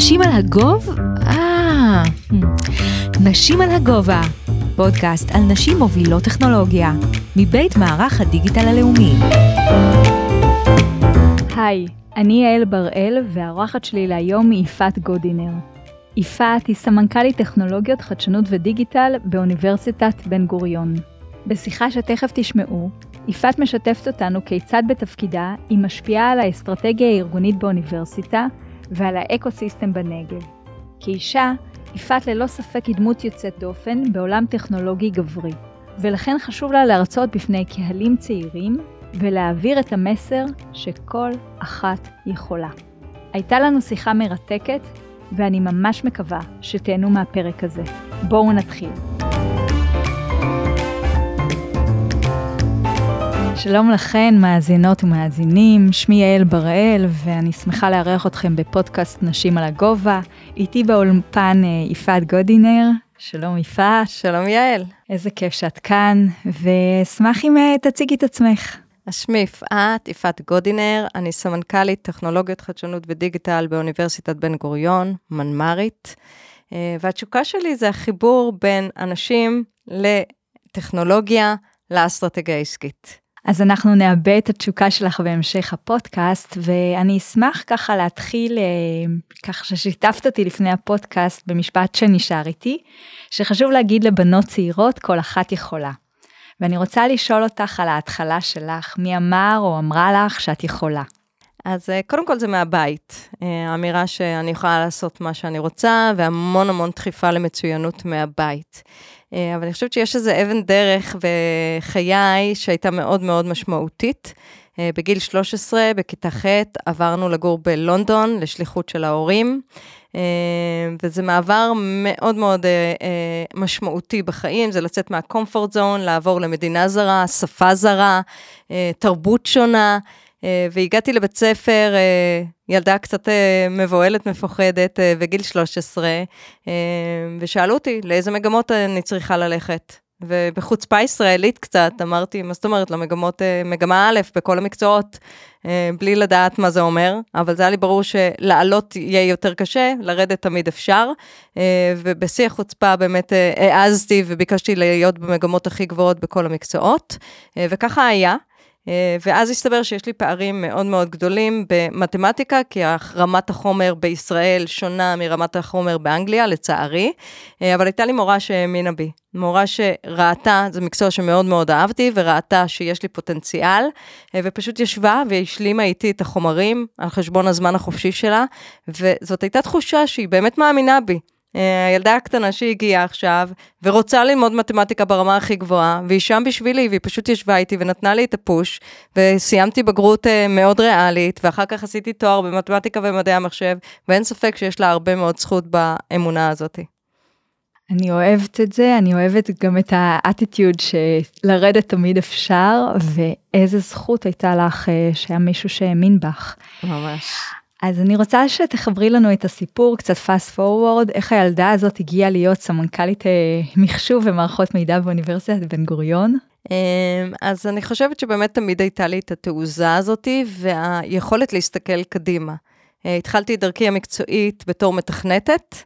נשים על הגוב? אה, נשים על הגובה, פודקאסט על נשים מובילות טכנולוגיה, מבית מערך הדיגיטל הלאומי. היי, אני יעל בראל, והאורחת שלי להיום היא יפעת גודינר. יפעת היא סמנכ"לית טכנולוגיות, חדשנות ודיגיטל באוניברסיטת בן גוריון. בשיחה שתכף תשמעו, יפעת משתפת אותנו כיצד בתפקידה היא משפיעה על האסטרטגיה הארגונית באוניברסיטה ועל ה ecosystem בנגב. כאישה, יפעת ללא ספק היא דמות יוצאת דופן בעולם טכנולוגי גברי, ולכן חשוב לה להרצות בפני קהלים צעירים ולהעביר את המסר שכל אחת יכולה. הייתה לנו שיחה מרתקת, ואני ממש מקווה שתהנו מהפרק הזה. בואו נתחיל. שלום לכן, מאזינות ומאזינים, שמי יעל בראל, ואני שמחה לארח אתכם בפודקאסט נשים על הגובה. איתי באולפן אה, יפעת גודינר. שלום יפעת. שלום יעל. איזה כיף שאת כאן, ואשמח אם אה, תציגי את עצמך. שמי יפעת, יפעת גודינר, אני סמנכ"לית טכנולוגיות חדשנות ודיגיטל באוניברסיטת בן גוריון, מנמ"רית, אה, והתשוקה שלי זה החיבור בין אנשים לטכנולוגיה לאסטרטגיה העסקית. אז אנחנו נאבד את התשוקה שלך בהמשך הפודקאסט, ואני אשמח ככה להתחיל, אה, ככה ששיתפת אותי לפני הפודקאסט במשפט שנשאר איתי, שחשוב להגיד לבנות צעירות, כל אחת יכולה. ואני רוצה לשאול אותך על ההתחלה שלך, מי אמר או אמרה לך שאת יכולה? אז אה, קודם כל זה מהבית, אה, האמירה שאני יכולה לעשות מה שאני רוצה, והמון המון דחיפה למצוינות מהבית. אה, אבל אני חושבת שיש איזה אבן דרך בחיי שהייתה מאוד מאוד משמעותית. בגיל 13, בכיתה ח', עברנו לגור בלונדון לשליחות של ההורים. וזה מעבר מאוד מאוד משמעותי בחיים, זה לצאת מהקומפורט זון, לעבור למדינה זרה, שפה זרה, תרבות שונה. אה, והגעתי לבית ספר, אה, ילדה קצת אה, מבוהלת, מפוחדת, בגיל 13, ושאלו אותי לאיזה מגמות אני צריכה ללכת. ובחוצפה ישראלית קצת, אמרתי, מה זאת אומרת, למגמות, מגמה א' בכל המקצועות, בלי לדעת מה זה אומר, אבל זה היה לי ברור שלעלות יהיה יותר קשה, לרדת תמיד אפשר, ובשיא החוצפה באמת העזתי וביקשתי להיות במגמות הכי גבוהות בכל המקצועות, וככה היה. אה, ואז הסתבר שיש לי פערים מאוד מאוד גדולים במתמטיקה, כי רמת החומר בישראל שונה מרמת החומר באנגליה, לצערי, אה, אבל הייתה לי מורה שהאמינה בי. מורה שראתה, זה מקצוע שמאוד מאוד אהבתי, וראתה שיש לי פוטנציאל, אה, ופשוט ישבה והשלימה איתי את החומרים על חשבון הזמן החופשי שלה, וזאת הייתה תחושה שהיא באמת מאמינה בי. אה, הילדה הקטנה שהגיעה עכשיו, ורוצה ללמוד מתמטיקה ברמה הכי גבוהה, והיא שם בשבילי, והיא פשוט ישבה איתי ונתנה לי את הפוש, וסיימתי בגרות uh, מאוד ריאלית, ואחר כך עשיתי תואר במתמטיקה ומדעי המחשב, ואין ספק שיש לה הרבה מאוד זכות באמונה הזאת. אני אוהבת את זה, אני אוהבת גם את האטיטיוד שלרדת תמיד אפשר, ואיזה זכות הייתה לך אה, שהיה מישהו שהאמין בך. ממש. אז אני רוצה שתחברי לנו את הסיפור קצת fast forward, איך הילדה הזאת הגיעה להיות סמנכ"לית אה, מחשוב ומערכות מידע באוניברסיטת בן גוריון. אמ, אז אני חושבת שבאמת תמיד הייתה לי את התעוזה הזאתי והיכולת להסתכל קדימה. אה, התחלתי את דרכי המקצועית בתור מתכנתת.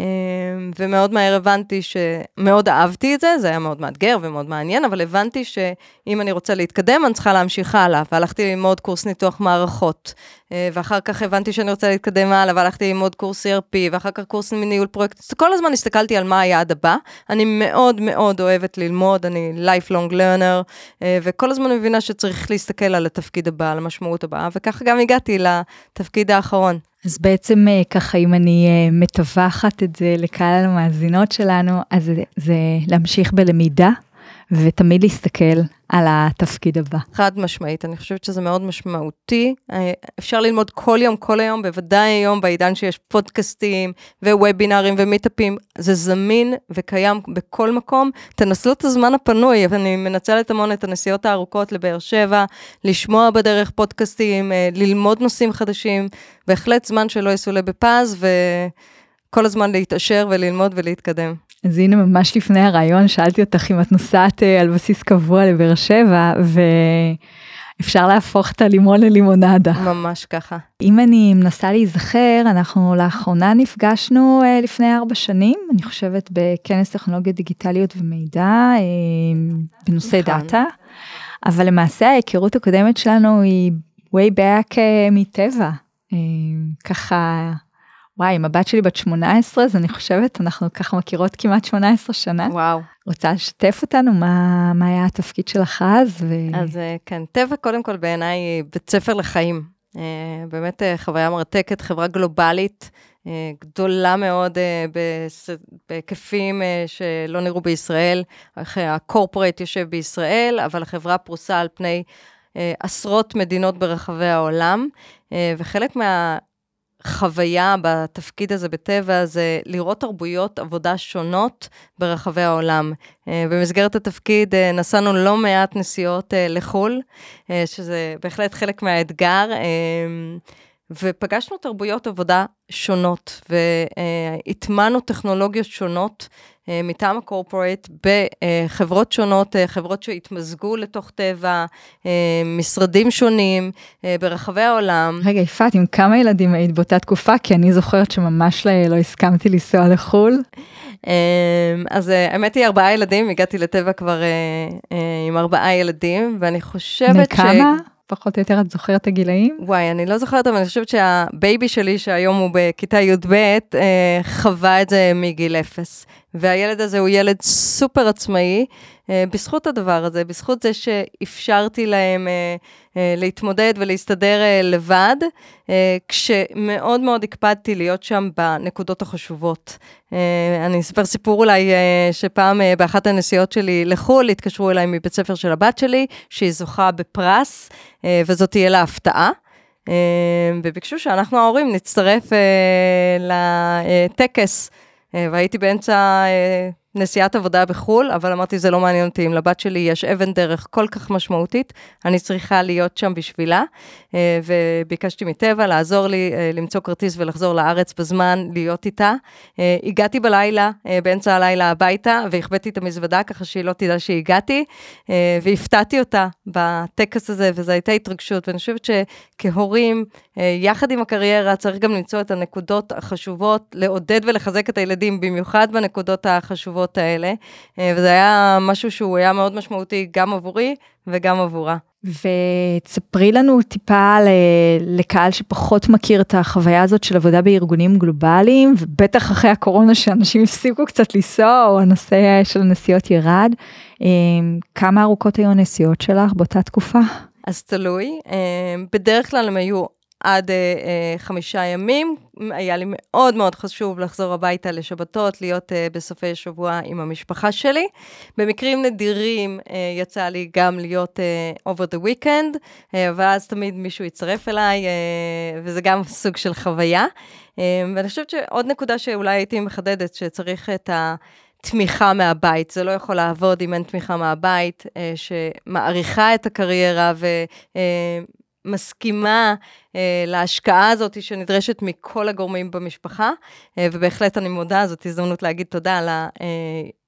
אמ, ומאוד מהר הבנתי שמאוד אהבתי את זה, זה היה מאוד מאתגר ומאוד מעניין, אבל הבנתי שאם אני רוצה להתקדם, אני צריכה להמשיך הלאה, והלכתי ללמוד קורס ניתוח מערכות, אה, ואחר כך הבנתי שאני רוצה להתקדם הלאה, והלכתי ללמוד קורס ERP, ואחר כך קורס מניהול פרויקט, כל הזמן הסתכלתי על מה היעד הבא, אני מאוד מאוד אוהבת ללמוד, אני lifelong learner, אה, וכל הזמן מבינה שצריך להסתכל על התפקיד הבא, על המשמעות הבאה, וככה גם הגעתי לתפקיד האחרון. אז בעצם אה, ככה אם אני אה, מטווחת את זה לקהל המאזינות שלנו, אז זה, זה להמשיך בלמידה ותמיד להסתכל על התפקיד הבא. חד משמעית, אני חושבת שזה מאוד משמעותי. אה, אפשר ללמוד כל יום, כל היום, בוודאי היום בעידן שיש פודקאסטים ווובינארים ומיטאפים, זה זמין וקיים בכל מקום. תנצלו את הזמן הפנוי, אני מנצלת המון את הנסיעות הארוכות לבאר שבע, לשמוע בדרך פודקאסטים, אה, ללמוד נושאים חדשים, בהחלט זמן שלא יסולא בפז, וכל הזמן להתעשר וללמוד ולהתקדם. אז הנה ממש לפני הרעיון שאלתי אותך אם את נוסעת אה, על בסיס קבוע לבאר שבע אפשר להפוך את הלימון ללימונדה. ממש ככה. אם אני מנסה להיזכר, אנחנו לאחרונה נפגשנו אה, לפני ארבע שנים, אני חושבת בכנס טכנולוגיות דיגיטליות ומידע אה, בנושא נכון. דאטה, אבל למעשה ההיכרות הקודמת שלנו היא way back מטבע. ככה, וואי, עם הבת שלי בת 18, אז אני חושבת, אנחנו ככה מכירות כמעט 18 שנה. וואו. רוצה לשתף אותנו מה, מה היה התפקיד שלך אז? ו... אז אה, כן, טבע קודם כל בעיניי בית ספר לחיים. אה, באמת אה, חוויה מרתקת, חברה גלובלית, גדולה מאוד בהיקפים שלא נראו בישראל. איך, הקורפורט יושב בישראל, אבל החברה פרוסה על פני עשרות מדינות ברחבי העולם, וחלק מה... חוויה בתפקיד הזה בטבע זה לראות תרבויות עבודה שונות ברחבי העולם. אה, במסגרת התפקיד אה, נסענו לא מעט נסיעות אה, לחו"ל, שזה בהחלט חלק מהאתגר, ופגשנו תרבויות עבודה שונות, והטמענו טכנולוגיות שונות מטעם הקורפורט בחברות שונות, אה, חברות שהתמזגו לתוך טבע, אה, משרדים שונים אה, ברחבי העולם. רגע, יפעת, עם כמה ילדים היית באותה תקופה? כי אני זוכרת שממש לא, לא הסכמתי לנסוע לחו"ל. אז אה, האמת היא ארבעה ילדים, הגעתי לטבע כבר אה, אה, עם ארבעה ילדים, ואני חושבת בני כמה? פחות או יותר את זוכרת את הגילאים? וואי, אני לא זוכרת, אבל אני חושבת שה baby שלי, שהיום הוא בכיתה י"ב, אה, חווה את זה מגיל אפס. והילד הזה הוא ילד סופר עצמאי, בזכות הדבר הזה, בזכות זה שאפשרתי להם אה, אה, להתמודד ולהסתדר אה, לבד, אה, כשמאוד מאוד הקפדתי להיות שם בנקודות החשובות. אה, אני אספר סיפור אולי, אה, שפעם אה, באחת הנסיעות שלי לחו"ל, התקשרו אליי מבית ספר של הבת שלי, שהיא זוכה בפרס, אה, וזאת תהיה לה הפתעה. אה, וביקשו שאנחנו ההורים נצטרף אה, לטקס, אה, והייתי באמצע אה, נסיעת עבודה בחו"ל, אבל אמרתי, זה לא מעניין אותי, אם לבת שלי יש אבן דרך כל כך משמעותית, אני צריכה להיות שם בשבילה, אה, וביקשתי מטבע לעזור לי אה, למצוא כרטיס ולחזור לארץ בזמן, להיות איתה. אה, הגעתי בלילה, באמצע הלילה הביתה, והחבאתי את המזוודה ככה שהיא לא תדע שהגעתי, והפתעתי אותה בטקס הזה, וזו הייתה התרגשות, ואני חושבת שכהורים, יחד עם הקריירה, צריך גם למצוא את הנקודות החשובות, לעודד ולחזק את הילדים, במיוחד בנקודות החשובות האלה, אה, וזה היה משהו שהוא היה מאוד משמעותי גם עבורי וגם עבורה. ותספרי לנו טיפה לקהל שפחות מכיר את החוויה הזאת של עבודה בארגונים גלובליים, ובטח אחרי הקורונה שאנשים הפסיקו קצת לנסוע, או הנושא של הנסיעות ירד. אה, כמה ארוכות היו הנסיעות שלך באותה תקופה? אז תלוי, אה, בדרך כלל הם היו עד אה, אה, חמישה ימים, היה לי מאוד מאוד חשוב לחזור הביתה לשבתות, להיות אה, בסופי שבוע עם המשפחה שלי. במקרים נדירים אה, יצא לי גם להיות אה, over the weekend, אה, ואז תמיד מישהו יצטרף אליי, אה, וזה גם סוג של חוויה. אה, ואני חושבת שעוד נקודה שאולי הייתי מחדדת, שצריך את ה... תמיכה מהבית, זה לא יכול לעבוד אם אין תמיכה מהבית, אה, שמעריכה את הקריירה ומסכימה אה, להשקעה הזאת שנדרשת מכל הגורמים במשפחה, אה, ובהחלט אני מודה, זאת הזדמנות להגיד תודה ל, אה,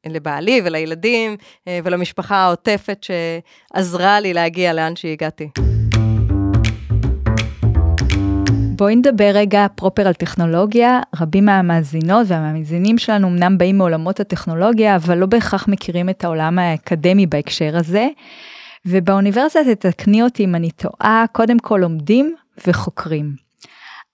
לבעלי ולילדים אה, ולמשפחה העוטפת שעזרה לי להגיע לאן שהגעתי. בואי נדבר רגע פרופר על טכנולוגיה. רבים מהמאזינות והמאזינים שלנו אמנם באים מעולמות הטכנולוגיה, אבל לא בהכרח מכירים את העולם האקדמי בהקשר הזה. ובאוניברסיטה, תתקני אותי אם אני טועה, קודם כל לומדים וחוקרים.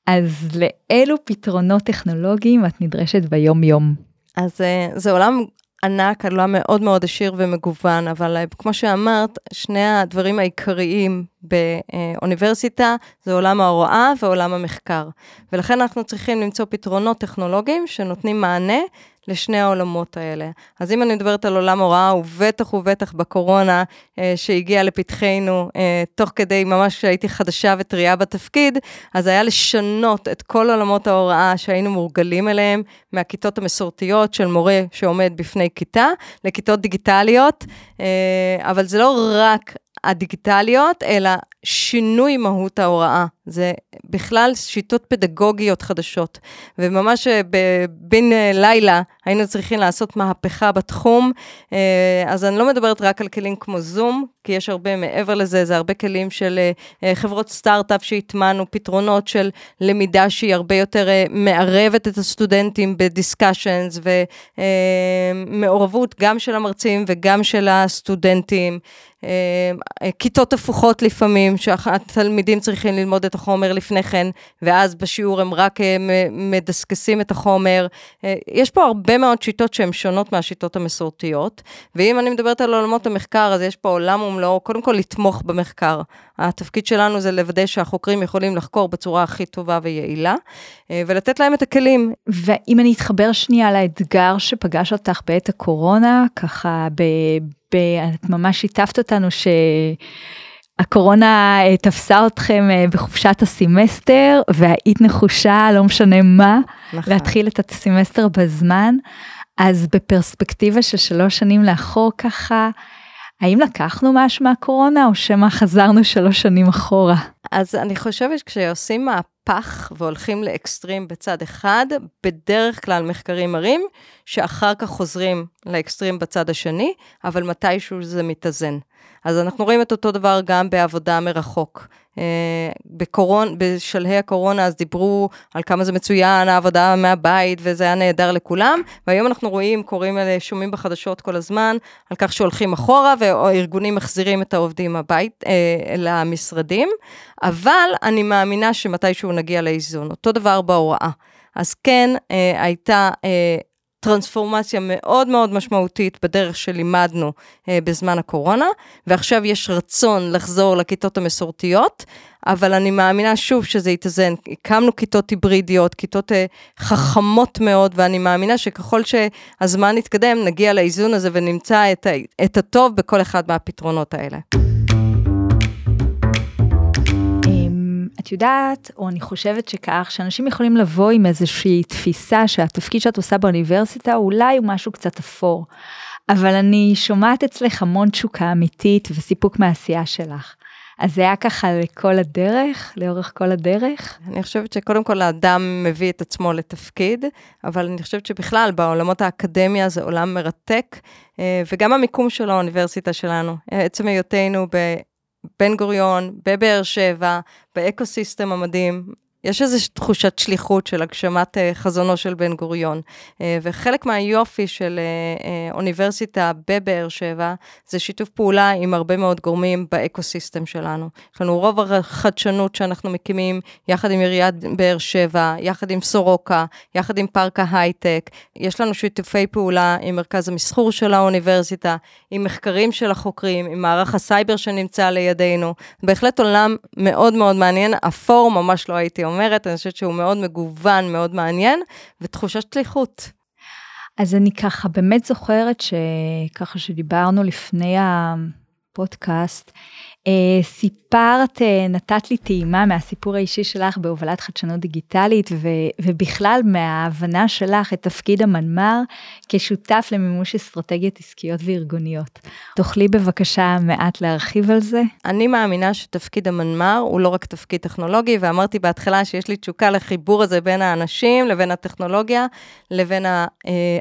אז לאילו פתרונות טכנולוגיים את נדרשת ביום-יום? אז אה, זה עולם ענק, עולם מאוד מאוד עשיר ומגוון, אבל אה, כמו שאמרת, שני הדברים העיקריים באוניברסיטה זה עולם ההוראה ועולם המחקר. ולכן אנחנו צריכים למצוא פתרונות טכנולוגיים שנותנים מענה לשני העולמות האלה. אז אם אני מדברת על עולם הוראה, ובטח ובטח בקורונה אה, שהגיעה לפתחנו, אה, תוך כדי ממש כשהייתי חדשה וטריה בתפקיד, אז היה לשנות את כל עולמות ההוראה שהיינו מורגלים אליהם, מהכיתות המסורתיות של מורה שעומד בפני כיתה, לכיתות דיגיטליות, אה, אבל זה לא רק הדיגיטליות, אלא שינוי מהות ההוראה. זה בכלל שיטות פדגוגיות חדשות. וממש אה, בבין אה, לילה היינו צריכים לעשות מהפכה בתחום. אה, אז אני לא מדברת רק על כלים כמו זום, כי יש הרבה מעבר לזה, זה הרבה כלים של חברות סטארט-אפ שהטמענו, פתרונות של למידה שהיא הרבה יותר מערבת את הסטודנטים בדיסקשנס ומעורבות גם של המרצים וגם של הסטודנטים. כיתות הפוכות לפעמים, שהתלמידים צריכים ללמוד את החומר לפני כן, ואז בשיעור הם רק אה, מדסקסים את החומר. אה, יש פה הרבה מאוד שיטות שהן שונות מהשיטות המסורתיות, ואם אני מדברת על עולמות המחקר, אז יש פה עולם ומלואו, קודם כל לתמוך במחקר. התפקיד שלנו זה לוודא שהחוקרים יכולים לחקור בצורה הכי טובה ויעילה, ולתת להם את הכלים. ואם אני אתחבר שנייה לאתגר שפגש אותך בעת הקורונה, ככה ב... את ממש שיתפת אותנו שהקורונה אה, תפסה אתכם אה, בחופשת הסמסטר והיית נחושה, לא משנה מה, נכון. להתחיל את הסמסטר בזמן. אז בפרספקטיבה של שלוש שנים לאחור ככה, האם לקחנו משהו מהקורונה או שמא חזרנו שלוש שנים אחורה? אז אני חושבת כשעושים מהפך והולכים לאקסטרים בצד אחד, בדרך כלל מחקרים מראים שאחר כך חוזרים לאקסטרים בצד השני, אבל מתישהו זה מתאזן. אז אנחנו רואים את אותו דבר גם בעבודה מרחוק. אה, בקורון, בשלהי הקורונה אז דיברו על כמה זה מצוין, העבודה מהבית, וזה היה נהדר לכולם, והיום אנחנו רואים, קוראים, שומעים בחדשות כל הזמן, על כך שהולכים אחורה, וארגונים מחזירים את העובדים הבית, אה, למשרדים, אבל אני מאמינה שמתישהו נגיע לאיזון. אותו דבר בהוראה. אז כן, אה, הייתה אה, טרנספורמציה מאוד מאוד משמעותית בדרך שלימדנו אה, בזמן הקורונה, ועכשיו יש רצון לחזור לכיתות המסורתיות, אבל אני מאמינה שוב שזה יתאזן. הקמנו כיתות היברידיות, כיתות אה, חכמות מאוד, ואני מאמינה שככל שהזמן יתקדם, נגיע לאיזון הזה ונמצא את, את הטוב בכל אחד מהפתרונות האלה. את יודעת, או אני חושבת שכך, שאנשים יכולים לבוא עם איזושהי תפיסה שהתפקיד שאת עושה באוניברסיטה אולי הוא משהו קצת אפור. אבל אני שומעת אצלך המון תשוקה אמיתית וסיפוק מהעשייה שלך. אז זה היה ככה לכל הדרך, לאורך כל הדרך? אני חושבת שקודם כל האדם מביא את עצמו לתפקיד, אבל אני חושבת שבכלל בעולמות האקדמיה זה עולם מרתק, אה, וגם המיקום של האוניברסיטה שלנו, עצם היותנו בן גוריון, בבאר שבע, ב ecosystem המדהים, יש איזושהי תחושת שליחות של הגשמת אה, חזונו של בן גוריון. אה, וחלק מהיופי של אה, אוניברסיטה בבאר שבע, זה שיתוף פעולה עם הרבה מאוד גורמים ב ecosystem שלנו. יש לנו רובע החדשנות שאנחנו מקימים יחד עם עיריית באר שבע, יחד עם סורוקה, יחד עם פארק ההייטק. יש לנו שיתופי פעולה עם מרכז המסחור של האוניברסיטה, עם מחקרים של החוקרים, עם מערך הסייבר שנמצא לידינו. בהחלט עולם מאוד מאוד מעניין, אפור ממש לא הייתי אומרת, אני חושבת שהוא מאוד מגוון, מאוד מעניין, ותחושת שליחות. אז אני ככה באמת זוכרת שככה שדיברנו לפני הפודקאסט, סיפרת, אה, נתת לי טעימה מהסיפור האישי שלך בהובלת חדשנות דיגיטלית ו, ובכלל מההבנה שלך את תפקיד המנמ"ר כשותף למימוש אסטרטגיות עסקיות וארגוניות. תוכלי בבקשה מעט להרחיב על זה? אני מאמינה שתפקיד המנמ"ר הוא לא רק תפקיד טכנולוגי, ואמרתי בהתחלה שיש לי תשוקה לחיבור הזה בין האנשים לבין הטכנולוגיה לבין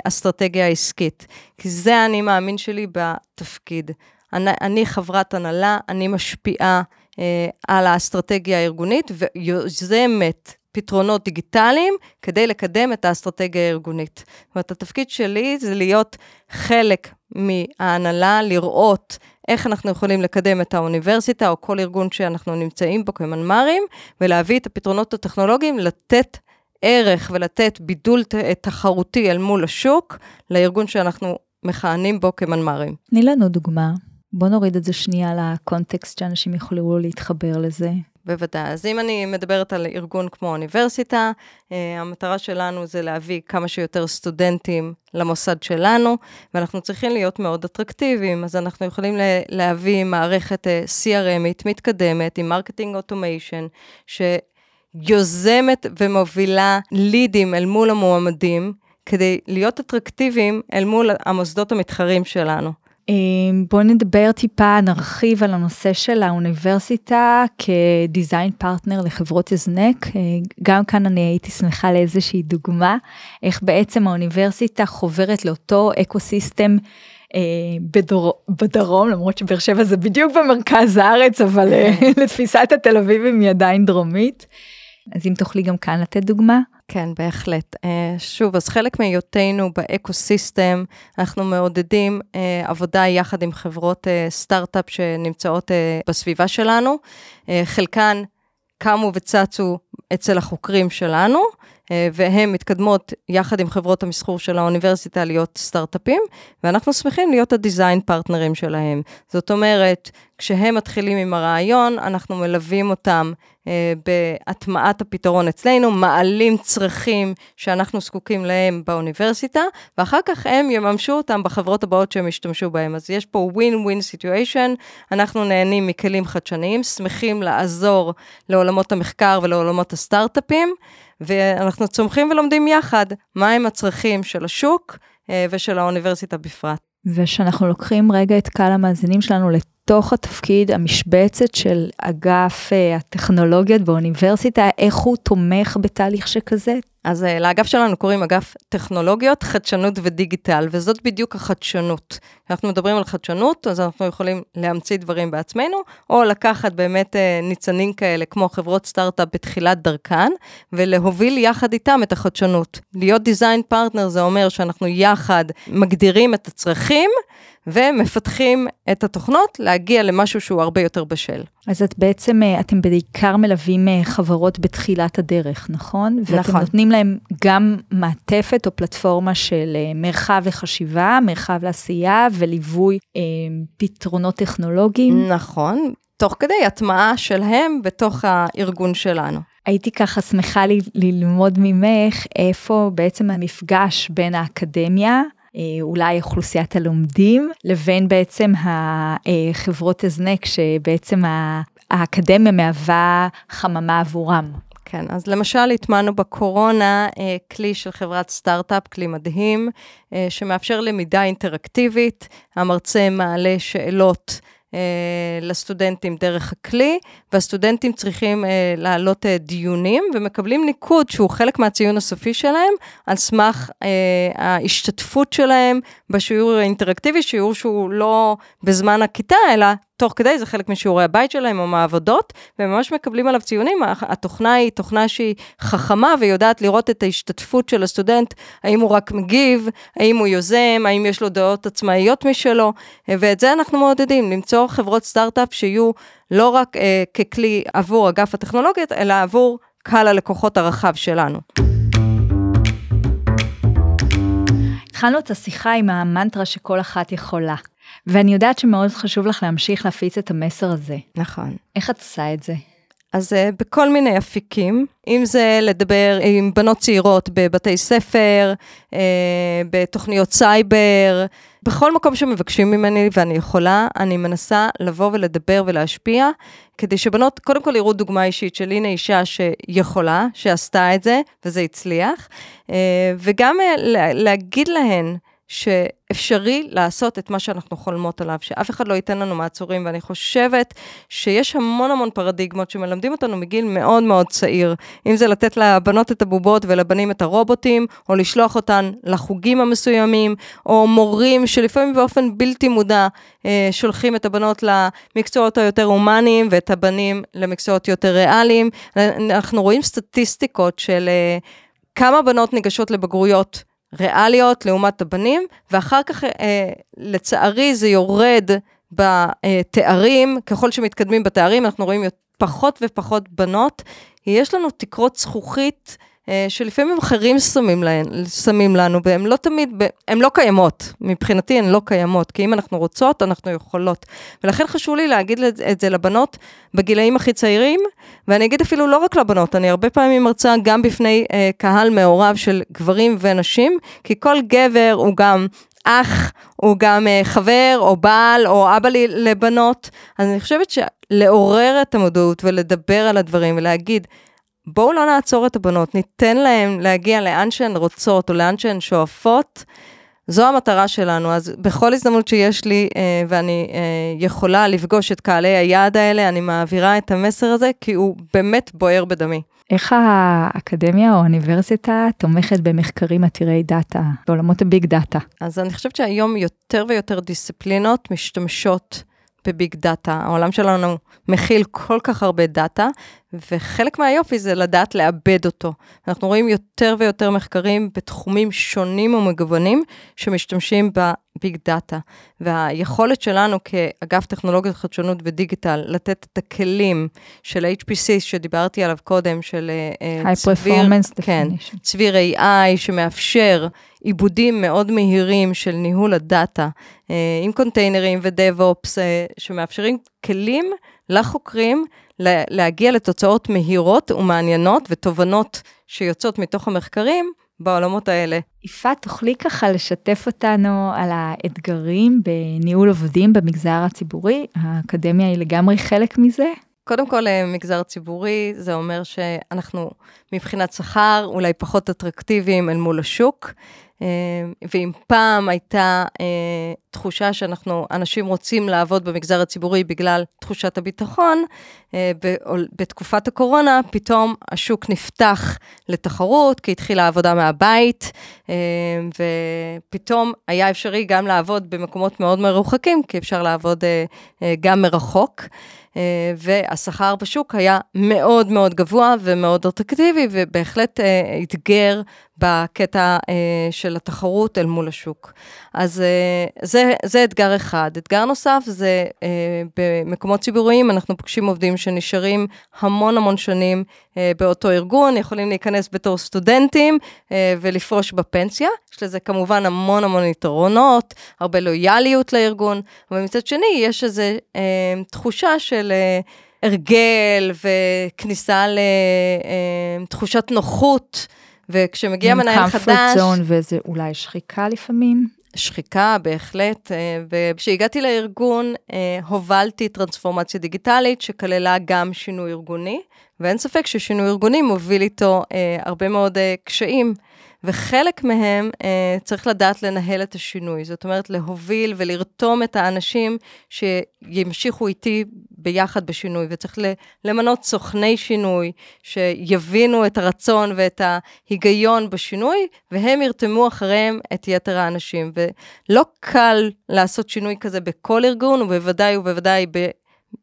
האסטרטגיה העסקית. כי זה האני מאמין שלי בתפקיד. אני, אני חברת הנהלה, אני משפיעה אה, על האסטרטגיה הארגונית ויוזמת פתרונות דיגיטליים כדי לקדם את האסטרטגיה הארגונית. זאת אומרת, התפקיד שלי זה להיות חלק מההנהלה, לראות איך אנחנו יכולים לקדם את האוניברסיטה או כל ארגון שאנחנו נמצאים בו כמנמ"רים, ולהביא את הפתרונות הטכנולוגיים, לתת ערך ולתת בידול תחרותי אל מול השוק לארגון שאנחנו מכהנים בו כמנמ"רים. תני לנו דוגמה. בוא נוריד את זה שנייה לקונטקסט שאנשים יכולו להתחבר לזה. בוודאי. אז אם אני מדברת על ארגון כמו אוניברסיטה, אה, המטרה שלנו זה להביא כמה שיותר סטודנטים למוסד שלנו, ואנחנו צריכים להיות מאוד אטרקטיביים. אז אנחנו יכולים להביא מערכת אה, CRM ית מתקדמת עם marketing automation, שיוזמת ומובילה לידים אל מול המועמדים, כדי להיות אטרקטיביים אל מול המוסדות המתחרים שלנו. בואו נדבר טיפה, נרחיב על הנושא של האוניברסיטה כ design partner לחברות הזנק. גם כאן אני הייתי שמחה לאיזושהי דוגמה, איך בעצם האוניברסיטה חוברת לאותו ecosystem. בדור, בדרום למרות שבאר שבע זה בדיוק במרכז הארץ אבל לתפיסת התל אביבים היא עדיין דרומית. אז אם תוכלי גם כאן לתת דוגמה. כן, בהחלט. שוב, אז חלק מהיותנו ב ecosystem, אנחנו מעודדים עבודה יחד עם חברות סטארט-אפ שנמצאות בסביבה שלנו. חלקן קמו וצצו אצל החוקרים שלנו, והן מתקדמות יחד עם חברות המסחור של האוניברסיטה להיות סטארט-אפים, ואנחנו שמחים להיות ה design partner ים שלהם. זאת אומרת, כשהם מתחילים עם הרעיון, אנחנו מלווים אותם בהטמעת הפתרון אצלנו, מעלים צרכים שאנחנו זקוקים להם באוניברסיטה, ואחר כך הם יממשו אותם בחברות הבאות שהם ישתמשו בהם. אז יש פה win-win situation, אנחנו נהנים מכלים חדשניים, שמחים לעזור לעולמות המחקר ולעולמות הסטארט-אפים, ואנחנו צומחים ולומדים יחד מהם הצרכים של השוק ושל האוניברסיטה בפרט. ושאנחנו לוקחים רגע את קהל המאזינים שלנו לתוך התפקיד, המשבצת של אגף הטכנולוגיות באוניברסיטה, איך הוא תומך בתהליך שכזה? אז לאגף שלנו קוראים אגף טכנולוגיות, חדשנות ודיגיטל, וזאת בדיוק החדשנות. אנחנו מדברים על חדשנות, אז אנחנו יכולים להמציא דברים בעצמנו, או לקחת באמת ניצנים כאלה, כמו חברות סטארט-אפ בתחילת דרכן, ולהוביל יחד איתם את החדשנות. להיות דיזיין פרטנר זה אומר שאנחנו יחד מגדירים את הצרכים, ומפתחים את התוכנות להגיע למשהו שהוא הרבה יותר בשל. אז את בעצם, אתם בעיקר מלווים חברות בתחילת הדרך, נכון? נכון. ואתם נותנים להם גם מעטפת או פלטפורמה של מרחב וחשיבה, מרחב לעשייה וליווי אה, פתרונות טכנולוגיים. נכון, תוך כדי הטמעה שלהם בתוך הארגון שלנו. הייתי ככה שמחה ללמוד ממך איפה בעצם המפגש בין האקדמיה, אולי אוכלוסיית הלומדים, לבין בעצם החברות הזנק שבעצם האקדמיה מהווה חממה עבורם. כן, אז למשל הטמענו בקורונה כלי של חברת סטארט-אפ, כלי מדהים, שמאפשר למידה אינטראקטיבית, המרצה מעלה שאלות. לסטודנטים דרך הכלי, והסטודנטים צריכים להעלות דיונים ומקבלים ניקוד שהוא חלק מהציון הסופי שלהם, על סמך ההשתתפות שלהם בשיעור האינטראקטיבי, שיעור שהוא לא בזמן הכיתה, אלא תוך כדי, זה חלק משיעורי הבית שלהם או מהעבודות, והם ממש מקבלים עליו ציונים. התוכנה היא תוכנה שהיא חכמה ויודעת לראות את ההשתתפות של הסטודנט, האם הוא רק מגיב, האם הוא יוזם, האם יש לו דעות עצמאיות משלו, ואת זה אנחנו מעודדים, למצוא חברות סטארט-אפ שיהיו לא רק אה, ככלי עבור אגף הטכנולוגיות, אלא עבור קהל הלקוחות הרחב שלנו. התחלנו את השיחה עם המנטרה שכל אחת יכולה. ואני יודעת שמאוד חשוב לך להמשיך להפיץ את המסר הזה. נכון. איך את עושה את זה? אז uh, בכל מיני אפיקים, אם זה לדבר עם בנות צעירות בבתי ספר, uh, בתוכניות סייבר, בכל מקום שמבקשים ממני ואני יכולה, אני מנסה לבוא ולדבר ולהשפיע, כדי שבנות קודם כל יראו דוגמה אישית של הנה אישה שיכולה, שעשתה את זה, וזה הצליח, uh, וגם להגיד להן, שאפשרי לעשות את מה שאנחנו חולמות עליו, שאף אחד לא ייתן לנו מעצורים, ואני חושבת שיש המון המון פרדיגמות שמלמדים אותנו מגיל מאוד מאוד צעיר. אם זה לתת לבנות את הבובות ולבנים את הרובוטים, או לשלוח אותן לחוגים המסוימים, או מורים שלפעמים באופן בלתי מודע אה, שולחים את הבנות למקצועות היותר הומניים, ואת הבנים למקצועות יותר ריאליים. אנחנו רואים סטטיסטיקות של אה, כמה בנות ניגשות לבגרויות. ריאליות לעומת הבנים, ואחר כך, אה, לצערי, זה יורד בתארים, ככל שמתקדמים בתארים, אנחנו רואים פחות ופחות בנות. יש לנו תקרות זכוכית שלפעמים אחרים שמים, להן, שמים לנו, והן לא תמיד, הן לא קיימות, מבחינתי הן לא קיימות, כי אם אנחנו רוצות, אנחנו יכולות. ולכן חשוב לי להגיד את זה לבנות בגילאים הכי צעירים, ואני אגיד אפילו לא רק לבנות, אני הרבה פעמים מרצה גם בפני אה, קהל מעורב של גברים ונשים, כי כל גבר הוא גם אח, הוא גם uh, חבר, או בעל, או אבא לי לבנות. אז אני חושבת שלעורר את המודעות ולדבר על הדברים ולהגיד, בואו לא נעצור את הבנות, ניתן להן להגיע לאן שהן רוצות או לאן שהן שואפות, זו המטרה שלנו, אז בכל הזדמנות שיש לי אה, ואני אה, יכולה לפגוש את קהלי היעד האלה, אני מעבירה את המסר הזה, כי הוא באמת בוער בדמי. איך האקדמיה או האוניברסיטה תומכת במחקרים עתירי דאטה, בעולמות הביג דאטה? אז אני חושבת שהיום יותר ויותר דיסציפלינות משתמשות בביג דאטה. העולם שלנו מכיל כל כך הרבה דאטה, וחלק מהיופי זה לדעת לעבד אותו. אנחנו רואים יותר ויותר מחקרים בתחומים שונים ומגוונים שמשתמשים בביג דאטה. והיכולת שלנו כאגף טכנולוגיות חדשנות ודיגיטל לתת את הכלים של HPC שדיברתי עליו קודם, של uh, צביר, כן, צביר AI שמאפשר עיבודים מאוד מהירים של ניהול הדאטה, uh, עם קונטיינרים ודאב-אופס, שמאפשרים כלים לחוקרים להגיע לתוצאות מהירות ומעניינות ותובנות שיוצאות מתוך המחקרים בעולמות האלה. יפעת, תוכלי ככה לשתף אותנו על האתגרים בניהול עובדים במגזר הציבורי? האקדמיה היא לגמרי חלק מזה? קודם כל, אה, מגזר ציבורי, זה אומר שאנחנו מבחינת שכר אולי פחות אטרקטיביים אל מול השוק. אה, ואם פעם הייתה אה, תחושה שאנחנו, אנשים רוצים לעבוד במגזר הציבורי בגלל תחושת הביטחון, אה, בתקופת הקורונה פתאום השוק נפתח לתחרות, כי התחילה העבודה מהבית, ופתאום היה אפשרי גם לעבוד במקומות מאוד מרוחקים, כי אפשר לעבוד גם מרחוק. והשכר בשוק היה מאוד מאוד גבוה ומאוד אטרקטיבי, ובהחלט אתגר בקטע אה, של התחרות אל מול השוק. אז אה, זה, זה אתגר אחד. אתגר נוסף זה אה, במקומות ציבוריים, אנחנו פוגשים עובדים שנשארים המון המון שנים אה, באותו ארגון, יכולים להיכנס בתור סטודנטים אה, ולפרוש בפנסיה. יש לזה כמובן המון המון יתרונות, הרבה לויאליות לארגון, אבל מצד שני יש איזו אה, תחושה של... אה, הרגל וכניסה לתחושת אה, נוחות וכשמגיע מנהל חדש... comfort zone וזה אולי שחיקה לפעמים? שחיקה, בהחלט. אה, וכשהגעתי לארגון, אה, הובלתי טרנספורמציה דיגיטלית שכללה גם שינוי ארגוני, ואין ספק ששינוי ארגוני מוביל איתו אה, הרבה מאוד קשיים. וחלק מהם אה, צריך לדעת לנהל את השינוי. זאת אומרת, להוביל ולרתום את האנשים שימשיכו איתי ביחד בשינוי, וצריך למנות סוכני שינוי, שיבינו את הרצון ואת ההיגיון בשינוי, והם ירתמו אחריהם את יתר האנשים. ולא קל לעשות שינוי כזה בכל ארגון, ובוודאי ובוודאי ב...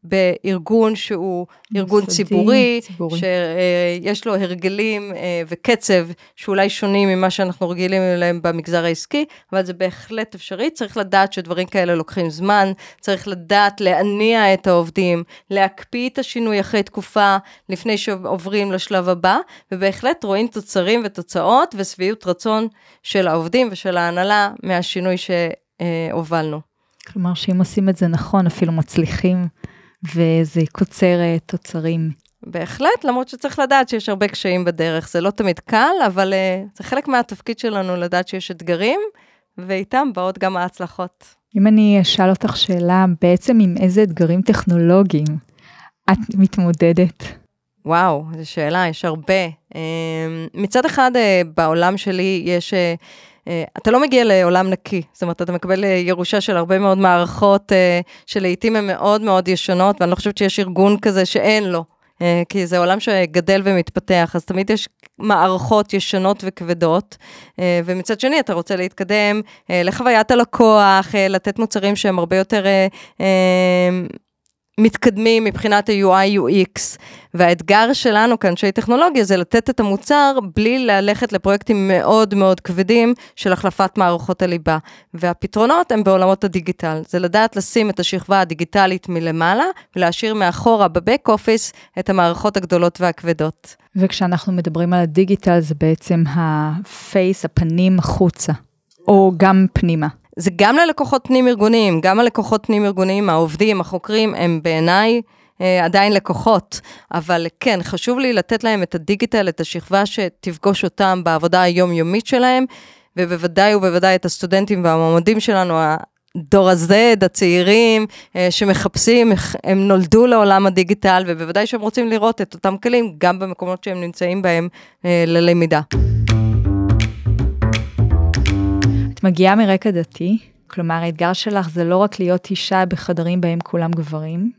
בארגון שהוא ארגון ציבורי, ציבורי, שיש לו הרגלים אה, וקצב שאולי שונים ממה שאנחנו רגילים אליהם במגזר העסקי, אבל זה בהחלט אפשרי. צריך לדעת שדברים כאלה לוקחים זמן, צריך לדעת להניע את העובדים, להקפיא את השינוי אחרי תקופה לפני שעוברים לשלב הבא, ובהחלט רואים תוצרים ותוצאות ושביעות רצון של העובדים ושל ההנהלה מהשינוי שהובלנו. כלומר, שאם עושים את זה נכון, אפילו מצליחים וזה קוצר אה, תוצרים. בהחלט, למרות שצריך לדעת שיש הרבה קשיים בדרך. זה לא תמיד קל, אבל uh, זה חלק מהתפקיד שלנו לדעת שיש אתגרים, ואיתם באות גם ההצלחות. אם אני אשאל אותך שאלה, בעצם עם איזה אתגרים טכנולוגיים את מתמודדת? וואו, זו שאלה, יש הרבה. Uh, מצד אחד, uh, בעולם שלי יש... אה, אתה לא מגיע לעולם נקי, זאת אומרת, אתה מקבל אה, ירושה של הרבה מאוד מערכות אה, שלעיתים הן מאוד מאוד ישנות, ואני לא חושבת שיש ארגון כזה שאין לו. כי זה עולם שגדל ומתפתח, אז תמיד יש מערכות ישנות וכבדות, ומצד שני אתה רוצה להתקדם לחוויית הלקוח, לתת מוצרים שהם הרבה יותר מתקדמים מבחינת ה-UI UX, והאתגר שלנו כאנשי טכנולוגיה זה לתת את המוצר בלי ללכת לפרויקטים מאוד מאוד כבדים של החלפת מערכות הליבה. והפתרונות הם בעולמות הדיגיטל, זה לדעת לשים את השכבה הדיגיטלית מלמעלה ולהשאיר מאחורה בבק אופיס את המערכות הגדולות והכבדות. וכשאנחנו מדברים על הדיגיטל זה בעצם הפייס, הפנים החוצה, או גם פנימה. זה גם ללקוחות פנים-ארגוניים, גם הלקוחות פנים-ארגוניים, העובדים, החוקרים, הם בעיניי אה, עדיין לקוחות. אבל כן, חשוב לי לתת להם את הדיגיטל, את השכבה שתפגוש אותם בעבודה היומיומית שלהם, ובוודאי ובוודאי את הסטודנטים והמועמדים שלנו, דור ה-Z, הצעירים אה, שמחפשים, הם נולדו לעולם הדיגיטל, ובוודאי שהם רוצים לראות את אותם כלים גם במקומות שהם נמצאים בהם אה, ללמידה. מגיעה מרקע דתי, כלומר האתגר שלך זה לא רק להיות אישה בחדרים בהם כולם גברים,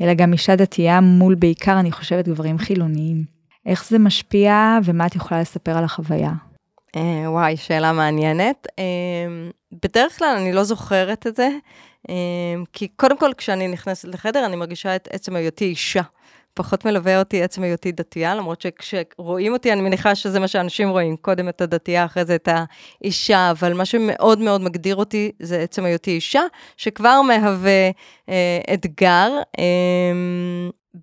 אלא גם אישה דתייה מול בעיקר, אני חושבת, גברים חילוניים. איך זה משפיע ומה את יכולה לספר על החוויה? אה, וואי, שאלה מעניינת. אה, בדרך כלל אני לא זוכרת את זה, אה, כי קודם כל כשאני נכנסת לחדר אני מרגישה את עצם היותי אישה. פחות מלווה אותי עצם היותי דתייה, למרות שכשרואים אותי, אני מניחה שזה מה שאנשים רואים, קודם את הדתייה, אחרי זה את האישה, אבל מה שמאוד מאוד מגדיר אותי זה עצם היותי אישה, שכבר מהווה אה, אתגר. אה,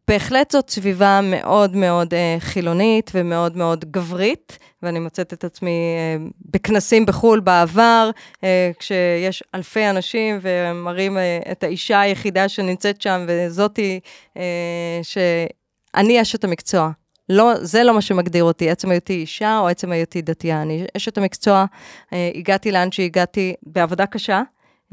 בהחלט זאת סביבה מאוד מאוד אה, חילונית ומאוד מאוד גברית, ואני מוצאת את עצמי אה, בכנסים בחו"ל בעבר, אה, כשיש אלפי אנשים ומראים אה, את האישה היחידה שנמצאת שם, וזאתי אה, שאני אשת המקצוע. לא, זה לא מה שמגדיר אותי, עצם היותי אישה או עצם היותי דתייה. אני אשת המקצוע, אה, הגעתי לאן שהגעתי בעבודה קשה.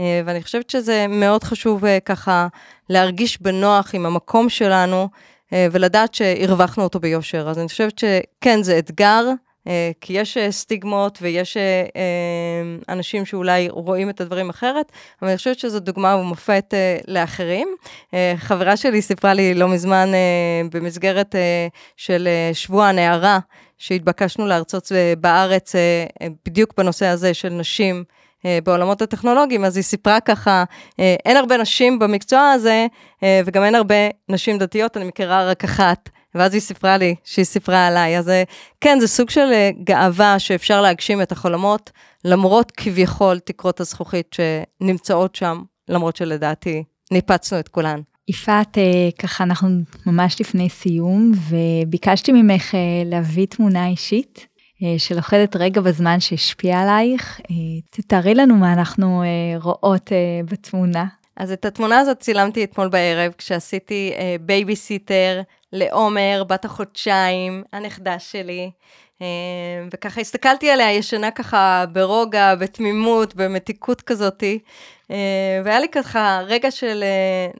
אה, ואני חושבת שזה מאוד חשוב אה, ככה להרגיש בנוח עם המקום שלנו אה, ולדעת שהרווחנו אותו ביושר. אז אני חושבת שכן, זה אתגר, כי יש סטיגמות ויש אנשים שאולי רואים את הדברים אחרת, אבל אני חושבת שזו דוגמה ומופת לאחרים. חברה שלי סיפרה לי לא מזמן במסגרת של שבוע הנערה, שהתבקשנו להרצות בארץ בדיוק בנושא הזה של נשים. אה, בעולמות הטכנולוגיים, אז היא סיפרה ככה, אה, אין הרבה נשים במקצוע הזה, אה, וגם אין הרבה נשים דתיות, אני מכירה רק אחת. ואז היא סיפרה לי שהיא סיפרה עליי. אז כן, זה סוג של גאווה שאפשר להגשים את החלומות, למרות כביכול תקרות הזכוכית שנמצאות שם, למרות שלדעתי ניפצנו את כולן. יפעת, ככה אנחנו ממש לפני סיום, וביקשתי ממך להביא תמונה אישית שלוכדת רגע בזמן שהשפיע עלייך. אה, תתארי לנו מה אנחנו אה, רואות בתמונה. אז את התמונה הזאת צילמתי אתמול בערב, כשעשיתי בייביסיטר לעומר, בת החודשיים, הנכדה שלי. וככה הסתכלתי עליה, ישנה ככה ברוגע, בתמימות, במתיקות כזאתי. והיה לי ככה רגע של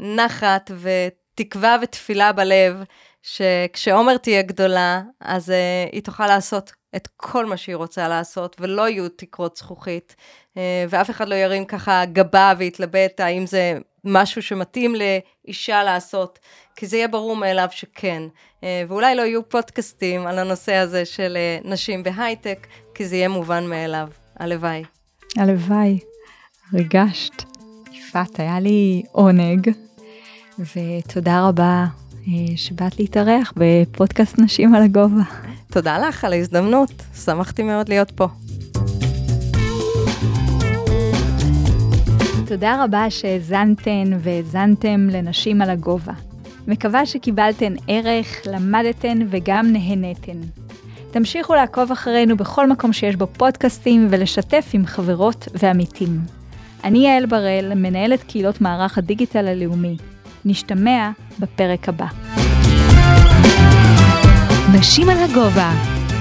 נחת ותקווה ותפילה בלב, שכשעומר תהיה גדולה, אז היא תוכל לעשות את כל מה שהיא רוצה לעשות, ולא יהיו תקרות זכוכית, אה, ואף אחד לא ירים ככה גבה ויתלבט האם זה משהו שמתאים לאישה לעשות, כי זה יהיה ברור מאליו שכן. אה, ואולי לא יהיו פודקאסטים על הנושא הזה של אה, נשים בהייטק, כי זה יהיה מובן מאליו. הלוואי. הלוואי. ריגשת. יפעת, היה לי עונג, ותודה רבה שבאת להתארח בפודקאסט נשים על הגובה. תודה לך על ההזדמנות, שמחתי מאוד להיות פה. תודה רבה שהאזנתן והאזנתם לנשים על הגובה. מקווה שקיבלתן ערך, למדתן וגם נהנתן. תמשיכו לעקוב אחרינו בכל מקום שיש בו פודקאסטים ולשתף עם חברות ועמיתים. אני יעל בראל, מנהלת קהילות מערך הדיגיטל הלאומי. נשתמע בפרק הבא. נשים על הגובה,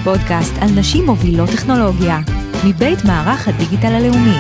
פודקאסט על נשים מובילות טכנולוגיה, מבית מערך הדיגיטל הלאומי.